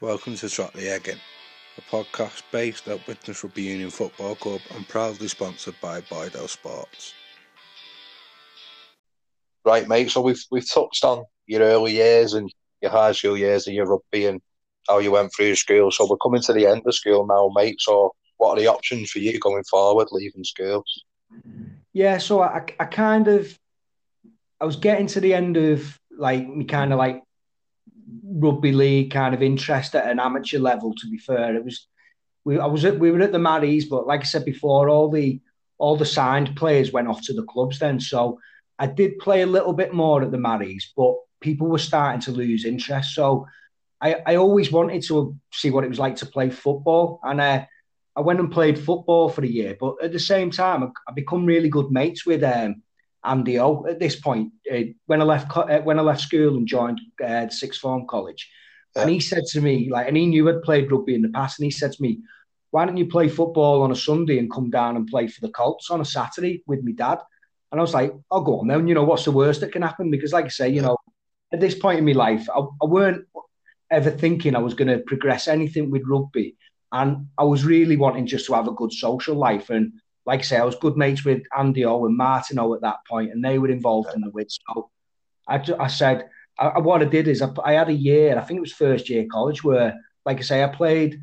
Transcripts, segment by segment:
Welcome to Trot the Eggin, a podcast based at Widnes Rugby Union Football Club and proudly sponsored by Boydell Sports. Right, mate. So we've we've touched on your early years and your high school years and your rugby and how you went through school. So we're coming to the end of school now, mate. So what are the options for you going forward, leaving school? Yeah, so I, I kind of, I was getting to the end of like me kind of like rugby league kind of interest at an amateur level. To be fair, it was we I was at, we were at the Marys, but like I said before, all the all the signed players went off to the clubs then. So I did play a little bit more at the Marys, but people were starting to lose interest. So I, I always wanted to see what it was like to play football, and uh, I went and played football for a year. But at the same time, I, I become really good mates with um, Andy O at this point uh, when I left uh, when I left school and joined uh, sixth form college. Yeah. And he said to me, like, and he knew I'd played rugby in the past, and he said to me, "Why don't you play football on a Sunday and come down and play for the Colts on a Saturday with me dad?" And I was like, "I'll go on then. You know, what's the worst that can happen?" Because, like I say, you know, at this point in my life, I, I weren't ever thinking I was going to progress anything with rugby, and I was really wanting just to have a good social life and like I say, I was good mates with Andy O and Martin O at that point, and they were involved yeah. in the WIDS. So I, I said, I, what I did is I, I, had a year, I think it was first year college, where, like I say, I played,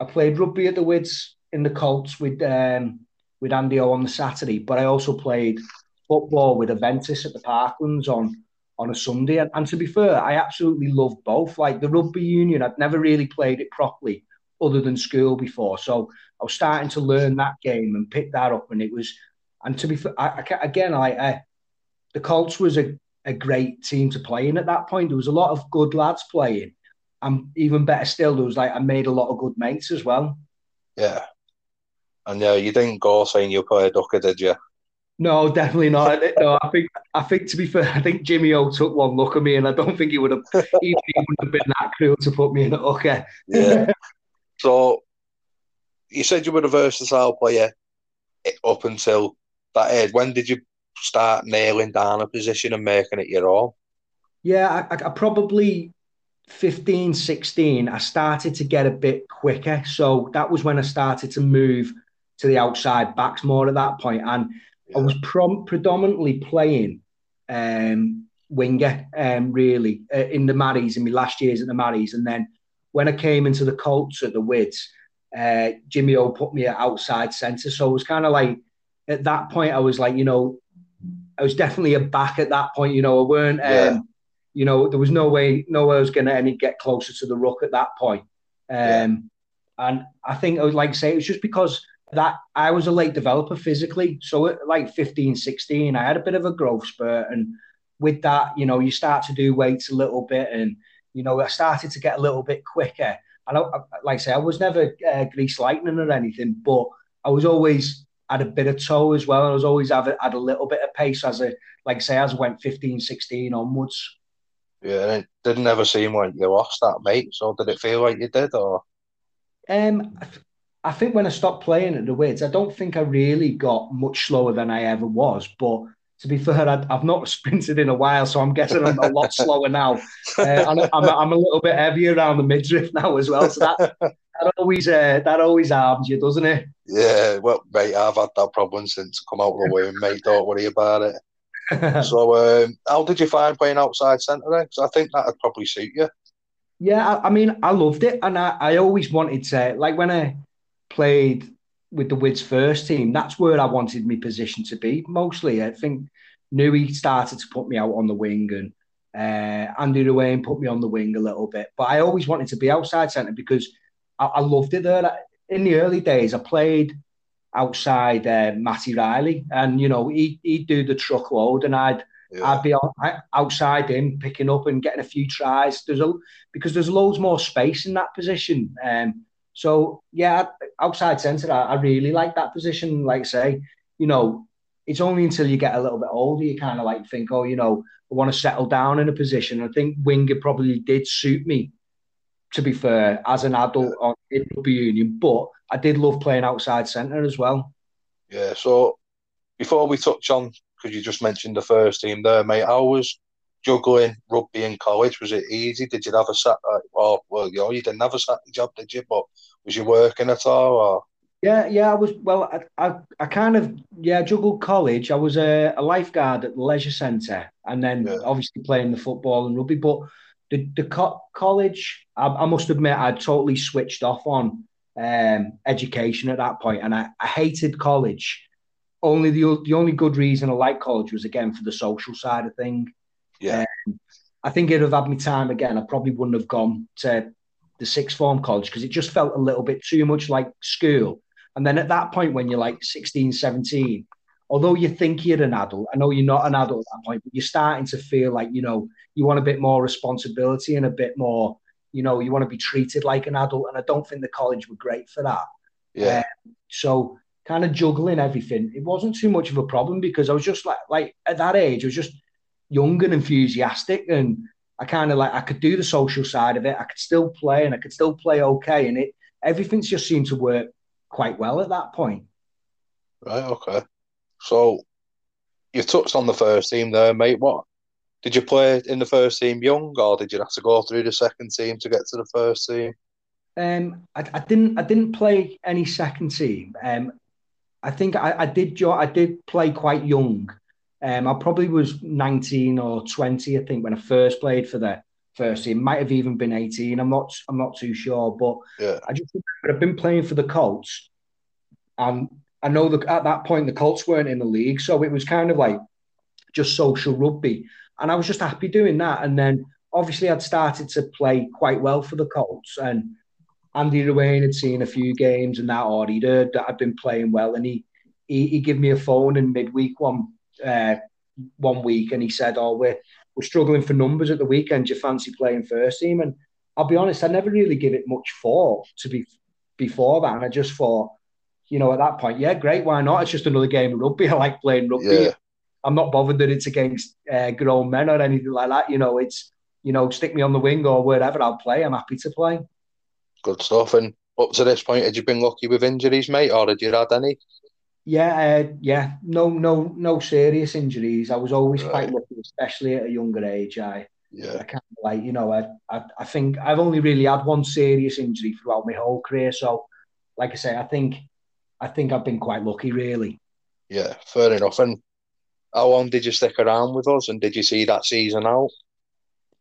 I played rugby at the WIDS in the Colts with um, with Andy O on the Saturday, but I also played football with Aventus at the Parklands on on a Sunday. And, and to be fair, I absolutely loved both. Like the rugby union, I'd never really played it properly other than school before. So I was starting to learn that game and pick that up, and it was. And to be I, I, again, I, I the Colts was a, a great team to play in at that point. There was a lot of good lads playing, and even better still, there was like I made a lot of good mates as well. Yeah, and yeah, you didn't go saying you play a ducker, did you? No, definitely not. No, I think I think to be fair, I think Jimmy O took one look at me, and I don't think he would have even he wouldn't have been that cruel to put me in a hooker. Yeah. So you said you were a versatile player up until that age. When did you start nailing down a position and making it your own? Yeah, I, I probably 15, 16, I started to get a bit quicker. So that was when I started to move to the outside backs more at that point. And yeah. I was prom- predominantly playing um, winger, um, really, uh, in the Marys, in my last years at the Marys. And then when I came into the Colts at the Wids, uh, Jimmy O put me at outside centre. So it was kind of like at that point, I was like, you know, I was definitely a back at that point. You know, I weren't, yeah. um, you know, there was no way, no way I was going to any get closer to the ruck at that point. Um, yeah. And I think I would like to say it was just because that I was a late developer physically. So at like 15, 16, I had a bit of a growth spurt. And with that, you know, you start to do weights a little bit and, you know, I started to get a little bit quicker. And I, like I say, I was never uh, grease lightning or anything, but I was always had a bit of toe as well. I was always had a, had a little bit of pace as a, like I say, as I went 15, 16 onwards. Yeah, it didn't ever seem like you lost that, mate. So did it feel like you did, or? Um, I think when I stopped playing at the WIDS, I don't think I really got much slower than I ever was. But to be fair, i have not sprinted in a while, so I'm guessing I'm a lot slower now. Uh, I'm, I'm, I'm, a little bit heavier around the midriff now as well. So that that always uh, that always harms you, doesn't it? Yeah, well, mate, I've had that problem since come out of the womb, mate. Don't worry about it. so, um, how did you find playing outside centre then? Because I think that'd probably suit you. Yeah, I, I mean, I loved it, and I, I always wanted to like when I played with the WIDS first team, that's where I wanted my position to be mostly. I think Nui started to put me out on the wing and uh, Andy Ruane put me on the wing a little bit. But I always wanted to be outside centre because I, I, loved it there. In the early days, I played outside uh, Matty Riley and, you know, he, he'd do the truckload and I'd yeah. I'd be outside him picking up and getting a few tries. There's a because there's loads more space in that position. Um, so yeah, outside centre, I, I really like that position. Like say, you know, it's only until you get a little bit older you kind of like think, oh, you know, I want to settle down in a position. I think winger probably did suit me, to be fair, as an adult on in rugby union. But I did love playing outside centre as well. Yeah. So before we touch on, because you just mentioned the first team there, mate, how was juggling rugby in college? Was it easy? Did you have a sat? Uh, or well, you know, you didn't have a sat job, did you? But was you working at all? Or yeah, yeah, I was. Well, I, I, I kind of yeah juggled college. I was a, a lifeguard at the leisure centre, and then yeah. obviously playing the football and rugby. But the the co- college, I, I, must admit, I totally switched off on um, education at that point, and I, I hated college. Only the the only good reason I liked college was again for the social side of thing. Yeah, um, I think it'd have had me time again. I probably wouldn't have gone to the sixth form college because it just felt a little bit too much like school. And then at that point, when you're like 16, 17, although you think you're an adult, I know you're not an adult at that point, but you're starting to feel like, you know, you want a bit more responsibility and a bit more, you know, you want to be treated like an adult. And I don't think the college were great for that. Yeah. Um, so kind of juggling everything, it wasn't too much of a problem because I was just like, like at that age, I was just young and enthusiastic and I kind of like I could do the social side of it. I could still play and I could still play okay, and it everything just seemed to work quite well at that point. Right. Okay. So you touched on the first team there, mate. What did you play in the first team young, or did you have to go through the second team to get to the first team? Um, I, I didn't. I didn't play any second team. Um, I think I, I did. I did play quite young. Um, I probably was 19 or 20, I think, when I first played for the first team. Might have even been 18. I'm not. I'm not too sure, but yeah. I just remember I've been playing for the Colts, and I know that at that point the Colts weren't in the league, so it was kind of like just social rugby, and I was just happy doing that. And then obviously I'd started to play quite well for the Colts, and Andy Ruane had seen a few games and that, or he'd heard that I'd been playing well, and he he, he gave me a phone in midweek one uh, one week, and he said, "Oh, we're we're struggling for numbers at the weekend. Do you fancy playing first team?" And I'll be honest, I never really give it much thought to be before that, and I just thought, you know, at that point, yeah, great, why not? It's just another game of rugby. I like playing rugby. Yeah. I'm not bothered that it's against uh, grown men or anything like that. You know, it's you know, stick me on the wing or wherever I'll play. I'm happy to play. Good stuff. And up to this point, had you been lucky with injuries, mate, or had you had any? Yeah, uh, yeah, no, no, no serious injuries. I was always right. quite lucky, especially at a younger age. I, yeah, I kind of like, you know, I, I, I think I've only really had one serious injury throughout my whole career. So, like I say, I think, I think I've been quite lucky, really. Yeah, fair enough. And how long did you stick around with us? And did you see that season out?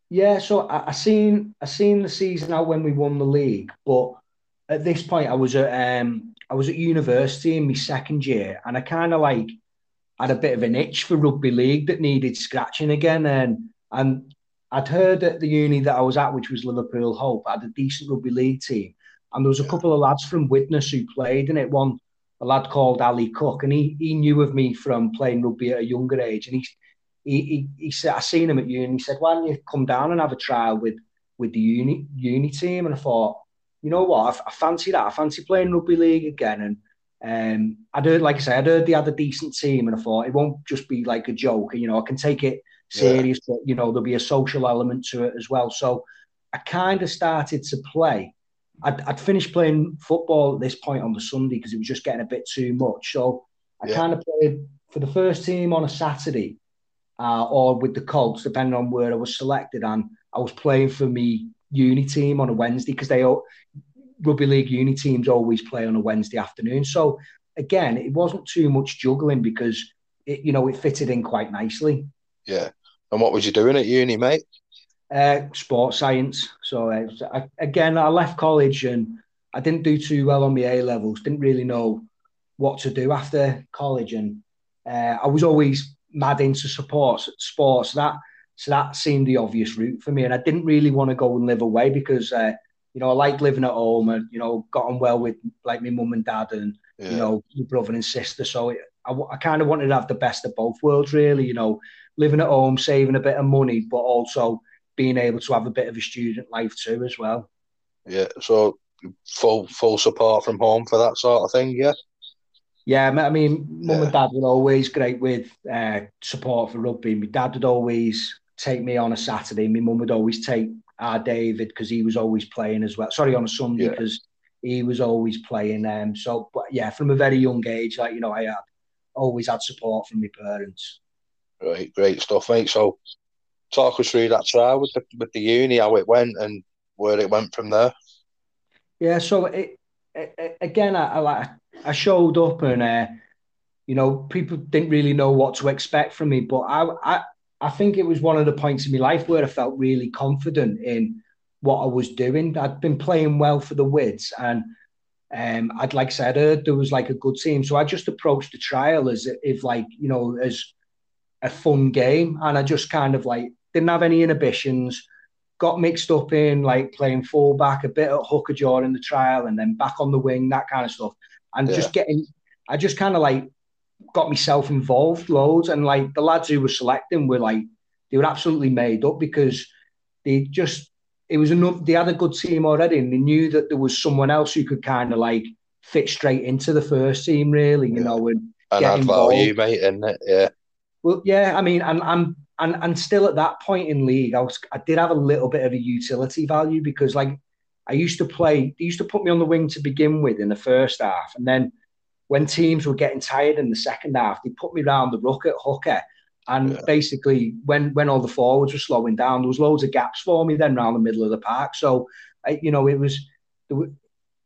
Yeah, so I, I seen, I seen the season out when we won the league, but at this point, I was at um, I was at university in my second year, and I kind of like had a bit of an itch for rugby league that needed scratching again, and and I'd heard at the uni that I was at, which was Liverpool Hope, had a decent rugby league team, and there was a couple of lads from Widnes who played in it. One a lad called Ali Cook, and he he knew of me from playing rugby at a younger age, and he he he, he said I seen him at uni, and he said, "Why don't you come down and have a trial with with the uni uni team?" And I thought you know what, I, I fancy that. I fancy playing rugby league again. And um, I'd heard, like I said, I'd heard they had a decent team, and I thought it won't just be like a joke. And you know, I can take it serious, yeah. but you know, there'll be a social element to it as well. So I kind of started to play. I'd, I'd, finished playing football at this point on the Sunday because it was just getting a bit too much. So I yeah. kind of played for the first team on a Saturday uh, or with the Colts, depending on where I was selected. And I was playing for me uni team on a Wednesday because they all rugby league uni teams always play on a Wednesday afternoon. So again, it wasn't too much juggling because it, you know, it fitted in quite nicely. Yeah. And what was you doing at uni, mate? Uh, sports science. So uh, I, again, I left college and I didn't do too well on my A levels. Didn't really know what to do after college, and uh, I was always mad into sports. Sports that so that seemed the obvious route for me, and I didn't really want to go and live away because uh, you know I liked living at home and you know got on well with like my mum and dad and yeah. you know my brother and sister. So it, I, I kind of wanted to have the best of both worlds, really. You know, living at home, saving a bit of money, but also being able to have a bit of a student life too as well. Yeah. So full full support from home for that sort of thing. Yeah. Yeah, I mean, mum yeah. and dad were always great with uh, support for rugby. My dad would always take me on a Saturday. My mum would always take our David because he was always playing as well. Sorry, on a Sunday because yeah. he was always playing. Um, so, but yeah, from a very young age, like you know, I had always had support from my parents. Right, great stuff, mate. So, talk us through that trial with the with the uni, how it went, and where it went from there. Yeah, so it, it again, I, I I showed up and uh, you know people didn't really know what to expect from me, but I I I think it was one of the points in my life where I felt really confident in what I was doing. I'd been playing well for the Wids and. Um, I'd like I said, I heard there was like a good team, so I just approached the trial as if like you know as a fun game, and I just kind of like didn't have any inhibitions. Got mixed up in like playing fullback, a bit at hooker jaw in the trial, and then back on the wing, that kind of stuff. And yeah. just getting, I just kind of like got myself involved loads. And like the lads who were selecting were like, they were absolutely made up because they just, it was enough. They had a good team already, and they knew that there was someone else who could kind of like fit straight into the first team, really, you yeah. know, and, and add involved. value, mate, isn't it? Yeah. Well, yeah, I mean, and I'm and and still at that point in league, I was I did have a little bit of a utility value because like I used to play, they used to put me on the wing to begin with in the first half, and then when teams were getting tired in the second half, they put me round the ruck at hooker. And yeah. basically, when when all the forwards were slowing down, there was loads of gaps for me then around the middle of the park. So, you know, it was,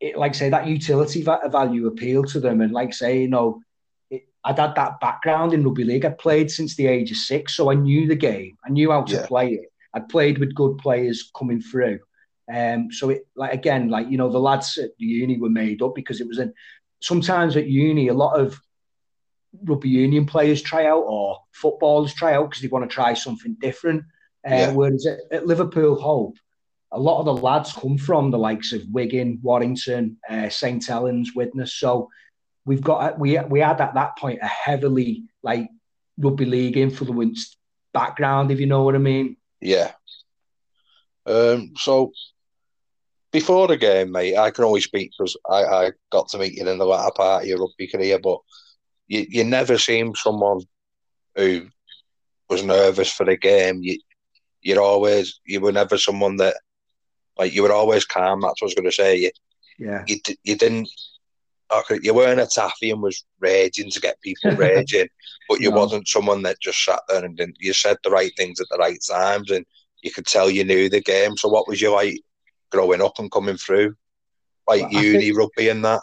it, like I say, that utility value appealed to them. And like I say, you know, I'd had that background in rugby league. I'd played since the age of six, so I knew the game. I knew how to yeah. play it. I'd played with good players coming through. Um, so it like again, like you know, the lads at the uni were made up because it was in sometimes at uni a lot of rugby union players try out or footballers try out because they want to try something different. Uh, yeah. Whereas at, at, Liverpool Hope, a lot of the lads come from the likes of Wigan, Warrington, uh, St Helens, Widnes. So we've got we we had at that point a heavily like rugby league influenced background, if you know what I mean. Yeah. Um. So before the game, mate, I can always speak because I, I got to meet you in the latter part of your rugby career, but you, you never seemed someone who was nervous for the game. You you're always you were never someone that like you were always calm. That's what I was going to say. You, yeah. You you didn't okay, you weren't a taffy and was raging to get people raging, but you no. wasn't someone that just sat there and didn't. You said the right things at the right times, and you could tell you knew the game. So, what was you like growing up and coming through, like well, uni think, rugby and that?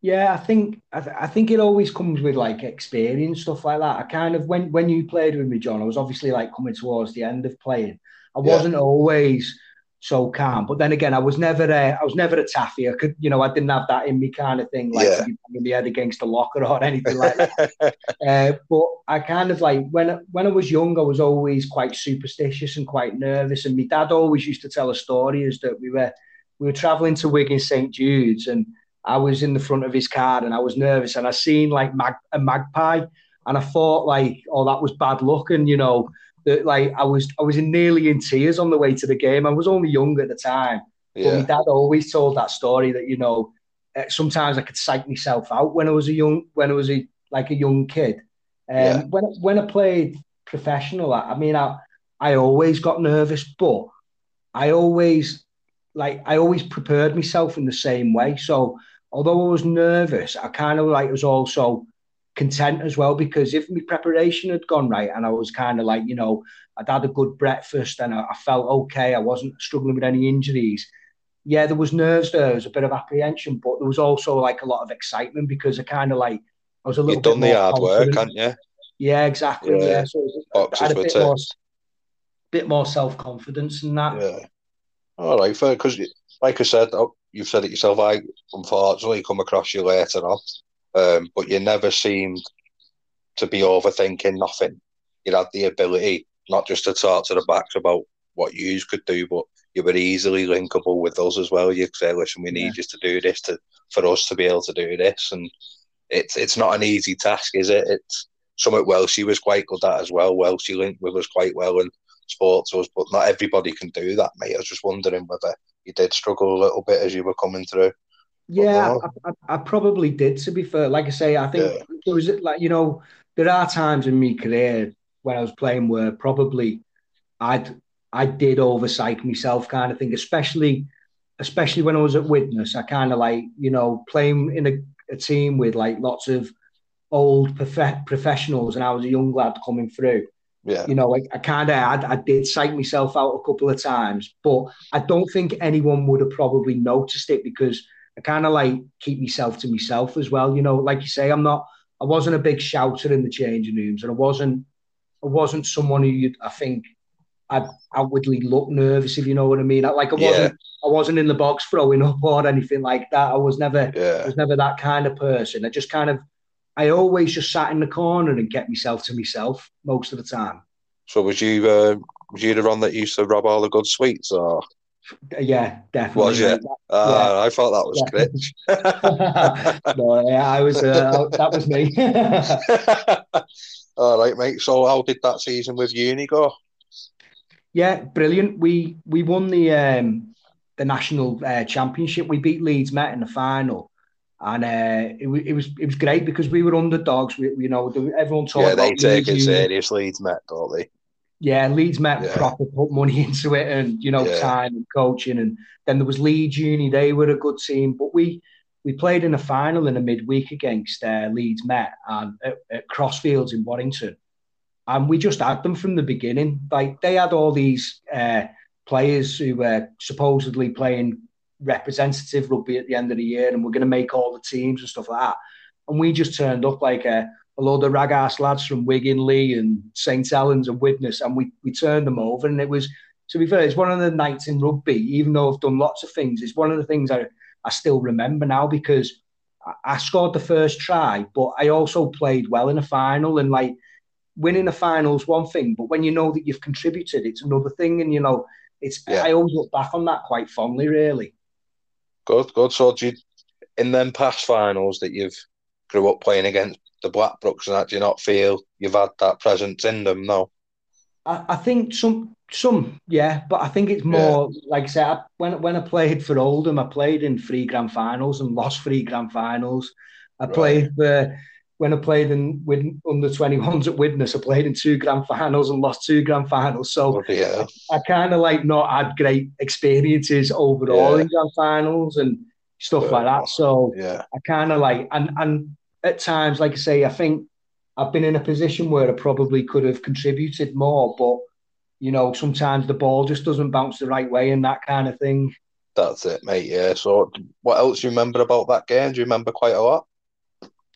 Yeah, I think I, th- I, think it always comes with like experience stuff like that. I kind of when when you played with me, John, I was obviously like coming towards the end of playing. I wasn't always so calm. But then again, I was never a, I was never a taffy. I could, you know, I didn't have that in me kind of thing, like yeah. me head against the locker or anything like that. uh, but I kind of like when when I was young, I was always quite superstitious and quite nervous. And my dad always used to tell a story is that we were we were traveling to Wigan St Jude's and I was in the front of his car and I was nervous and I seen like mag, a magpie and I thought like, oh, that was bad luck and you know that like I was I was in nearly in tears on the way to the game. I was only young at the time, yeah. but my dad always told that story that you know eh, sometimes I could psych myself out when I was a young when I was a like a young kid. Um, yeah. When when I played professional, I, I mean I I always got nervous, but I always like I always prepared myself in the same way. So although I was nervous, I kind of like was also content as well because if my preparation had gone right and I was kind of like, you know, I'd had a good breakfast and I, I, felt okay, I wasn't struggling with any injuries. Yeah, there was nerves there, there was a bit of apprehension, but there was also like a lot of excitement because I kind of like I was a little. You've done the hard confident. work, haven't you? Yeah, exactly. Yeah, yeah. so was, Boxes I had a bit more, bit more self confidence in that. Yeah. All right, fair. Because, like I said, oh, you've said it yourself. I unfortunately come across you later on um, but you never seemed to be overthinking nothing. You had the ability not just to talk to the backs about what you could do, but you were easily linkable with us as well. You say, "Listen, we need yeah. you to do this to for us to be able to do this," and it's it's not an easy task, is it? It's something well she was quite good at as well. Well, she linked with us quite well and spoke to us, but not everybody can do that, mate. I was just wondering whether you did struggle a little bit as you were coming through. Yeah, I, I, I, probably did. To be fair, like I say, I think yeah. it was like you know there are times in my career when I was playing where probably I'd I did oversight myself, kind of thing. Especially, especially when I was at Widnes, I kind of like you know playing in a, a team with like lots of old prof- professionals, and I was a young lad coming through. Yeah. You know, I, I kind of I, I did psych myself out a couple of times, but I don't think anyone would have probably noticed it because I kind of like keep myself to myself as well. You know, like you say, I'm not. I wasn't a big shouter in the changing rooms, and I wasn't. I wasn't someone who you'd, I think I'd outwardly look nervous, if you know what I mean. I, like I wasn't. Yeah. I wasn't in the box throwing up or anything like that. I was never. yeah. I was never that kind of person. I just kind of. I always just sat in the corner and kept myself to myself most of the time. So was you uh, was you the one that used to rob all the good sweets, or Yeah, definitely. Was mate. ah, I thought that was Yeah. Critch. no, yeah, I was. Uh, that was me. all right, mate. So how did that season with uni go? yeah, brilliant. We we won the um, the national uh, championship. We beat Leeds Met in the final, and uh, it, it was it was great because we were underdogs. We, you know, everyone talked yeah, they about take Leeds it seriously, Leeds Met, don't they? Yeah, Leeds Met Yeah. proper put money into it, and you know, Yeah. time and coaching, and then there was Leeds Uni. They were a good team, but we we played in a final in a midweek against uh, Leeds Met and at, at Crosfields in Warrington, and we just had them from the beginning. Like they had all these uh, players who were supposedly playing representative rugby at the end of the year, and we're going to make all the teams and stuff like that. And we just turned up like a, a load of rag ass lads from Wigan, Leigh, and St Helens and Widnes, and we we turned them over. And it was, to be fair, it's one of the nights in rugby. Even though I've done lots of things, it's one of the things I I still remember now because I- I scored the first try, but I also played well in a final and like winning a final is one thing, but when you know that you've contributed, it's another thing. And you know, it's Yeah. I always look back on that quite fondly, really. Good, good. So do you, in them past finals that you've grew up playing against the Blackbrooks and that, do you not feel you've had that presence in them? No. I, I think some some yeah, but I think it's more like I said I, when when I played for Oldham, I played in three grand finals and lost three grand finals. I Right. played for when I played in with under twenty ones at Widnes, I played in two grand finals and lost two grand finals. So Bloody hell. I kind of like not had great experiences overall Yeah. in grand finals and stuff like that. So Yeah. I kind of like, and and at times, like I say, I think I've been in a position where I probably could have contributed more, but you know, sometimes the ball just doesn't bounce the right way and that kind of thing. That's it, mate. Yeah. So what else do you remember about that game? Do you remember quite a lot?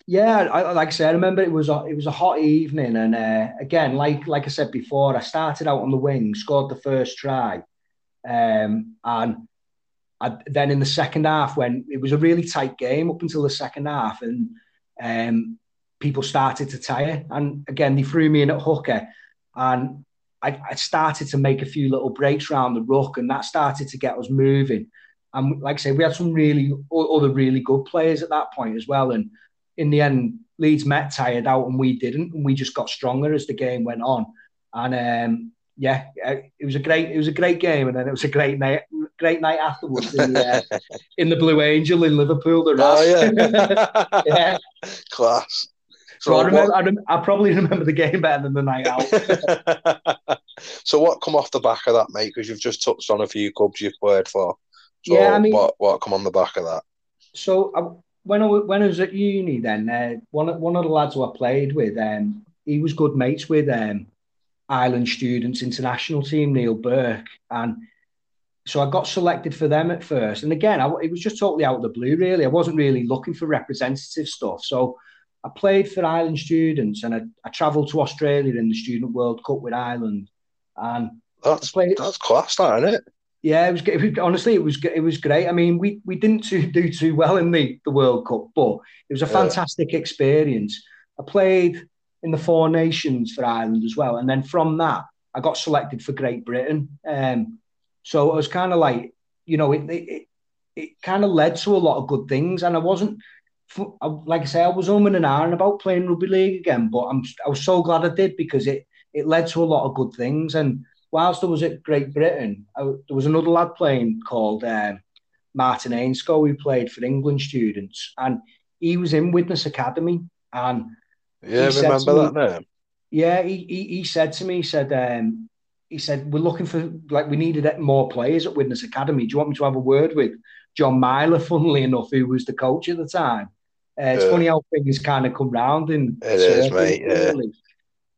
Yeah, I, like I said, I remember it was a, it was a hot evening, and uh, again, like like I said before, I started out on the wing, scored the first try, um, and I, then in the second half, when it was a really tight game up until the second half, and um, people started to tire, and again they threw me in at hooker, and I, I started to make a few little breaks around the ruck, and that started to get us moving. And like I say, we had some really other really good players at that point as well, and in the end, Leeds Met tired out and we didn't, and we just got stronger as the game went on. And um, yeah, it was a great, it was a great game, and then it was a great night, great night afterwards in the, uh, in the Blue Angel in Liverpool. The Oh, yeah. yeah. Class. So, I what- I, rem- I probably remember the game better than the night out. so what come off the back of that, mate? Because you've just touched on a few clubs you've played for. So Yeah, I mean- what what come on the back of that? So I, when I when I was at uni, then uh, one of- one of the lads who I played with, um, he was good mates with um, Ireland Students International Team Neil Burke, and so I got selected for them at first. And again, I, it was just totally out of the blue. Really, I wasn't really looking for representative stuff. So I played for Ireland Students, and I, I travelled to Australia in the Student World Cup with Ireland, and That's played- that's class, that isn't it? yeah, it was, it was honestly it was it was great. I mean, we we didn't too, do too well in the the World Cup, but it was a Yeah. fantastic experience. I played in the Four Nations for Ireland as well, and then from that, I got selected for Great Britain. Um, so it was kind of like you know it it, it, kind of led to a lot of good things, and I wasn't. Like I say, I was umming and ahhing about playing rugby league again, but I'm I was so glad I did because it it led to a lot of good things. And whilst I was at Great Britain, I, there was another lad playing called um, Martin Ainscoe who played for England students, and he was in Widnes Academy. And Yeah, remember to that name? yeah, he, he, he said to me, he said, um, he said, we're looking for like we needed more players at Widnes Academy. Do you want me to have a word with John Myler? Funnily enough, who was the coach at the time. Uh, it's Yeah. funny how things kind of come round in It is, mate, yeah.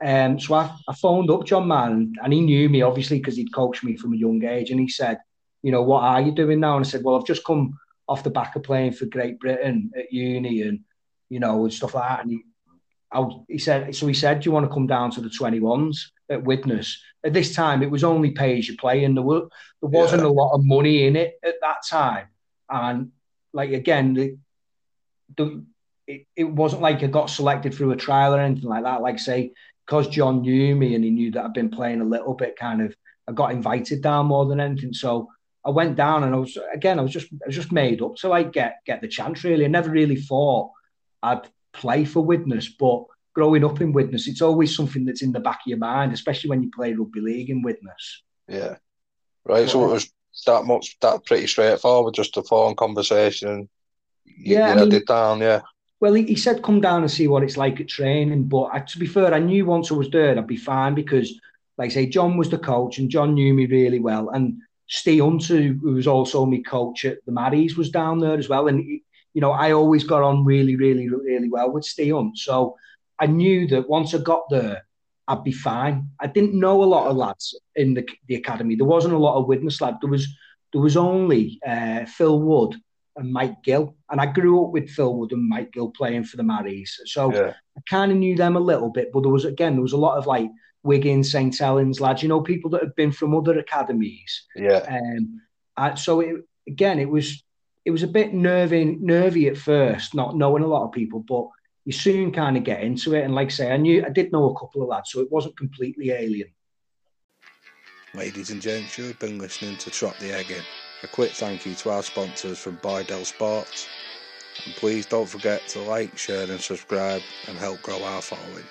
Um, so I, I phoned up John Mann, and he knew me obviously because he'd coached me from a young age, and he said, "You know, what are you doing now?" And I said, "Well, I've just come off the back of playing for Great Britain at uni, and you know, and stuff like that." And he, I, he said, so he said, "Do you want to come down to the 21s at Widnes?" At this time, it was only pay as you play, and there, were, there wasn't Yeah. a lot of money in it at that time. And like again, the, the it, it wasn't like I got selected through a trial or anything like that. Like say, because John knew me and he knew that I'd been playing a little bit, kind of, I got invited down more than anything. So I went down and I was again, I was just I was just made up to like get get the chance. Really, I never really thought I'd play for Widnes, but growing up in Widnes, it's always something that's in the back of your mind, especially when you play rugby league in Widnes. Yeah. Right. So it was that much, that pretty straightforward, just a phone conversation. You, Yeah, I you had mean- it down. Yeah. Well, he, he said come down and see what it's like at training. But I, to be fair, I knew once I was there, I'd be fine because, like I say, John was the coach and John knew me really well. And Steve Hunter, who was also my coach at the Maddies, was down there as well. And, he, you know, I always got on really, really, really well with Steve Hunt. So I knew that once I got there, I'd be fine. I didn't know a lot of lads in the, the academy. There wasn't a lot of Widnes lad. There was there was only uh, Phil Wood and Mike Gill. And I grew up with Phil Wood and Mike Gill playing for the Marys. So Yeah. I kind of knew them a little bit, but there was, again, there was a lot of like Wigan, St. Helens lads, you know, people that had been from other academies. Yeah. Um, I, so it, again, it was it was a bit nervy, nervy at first, not knowing a lot of people, but you soon kind of get into it. And like I say, I knew I did know a couple of lads, so it wasn't completely alien. Ladies and gents, you've been listening to Trot the Egg In. A quick thank you to our sponsors from Bydell Sports. And please don't forget to like, share, and subscribe and help grow our following.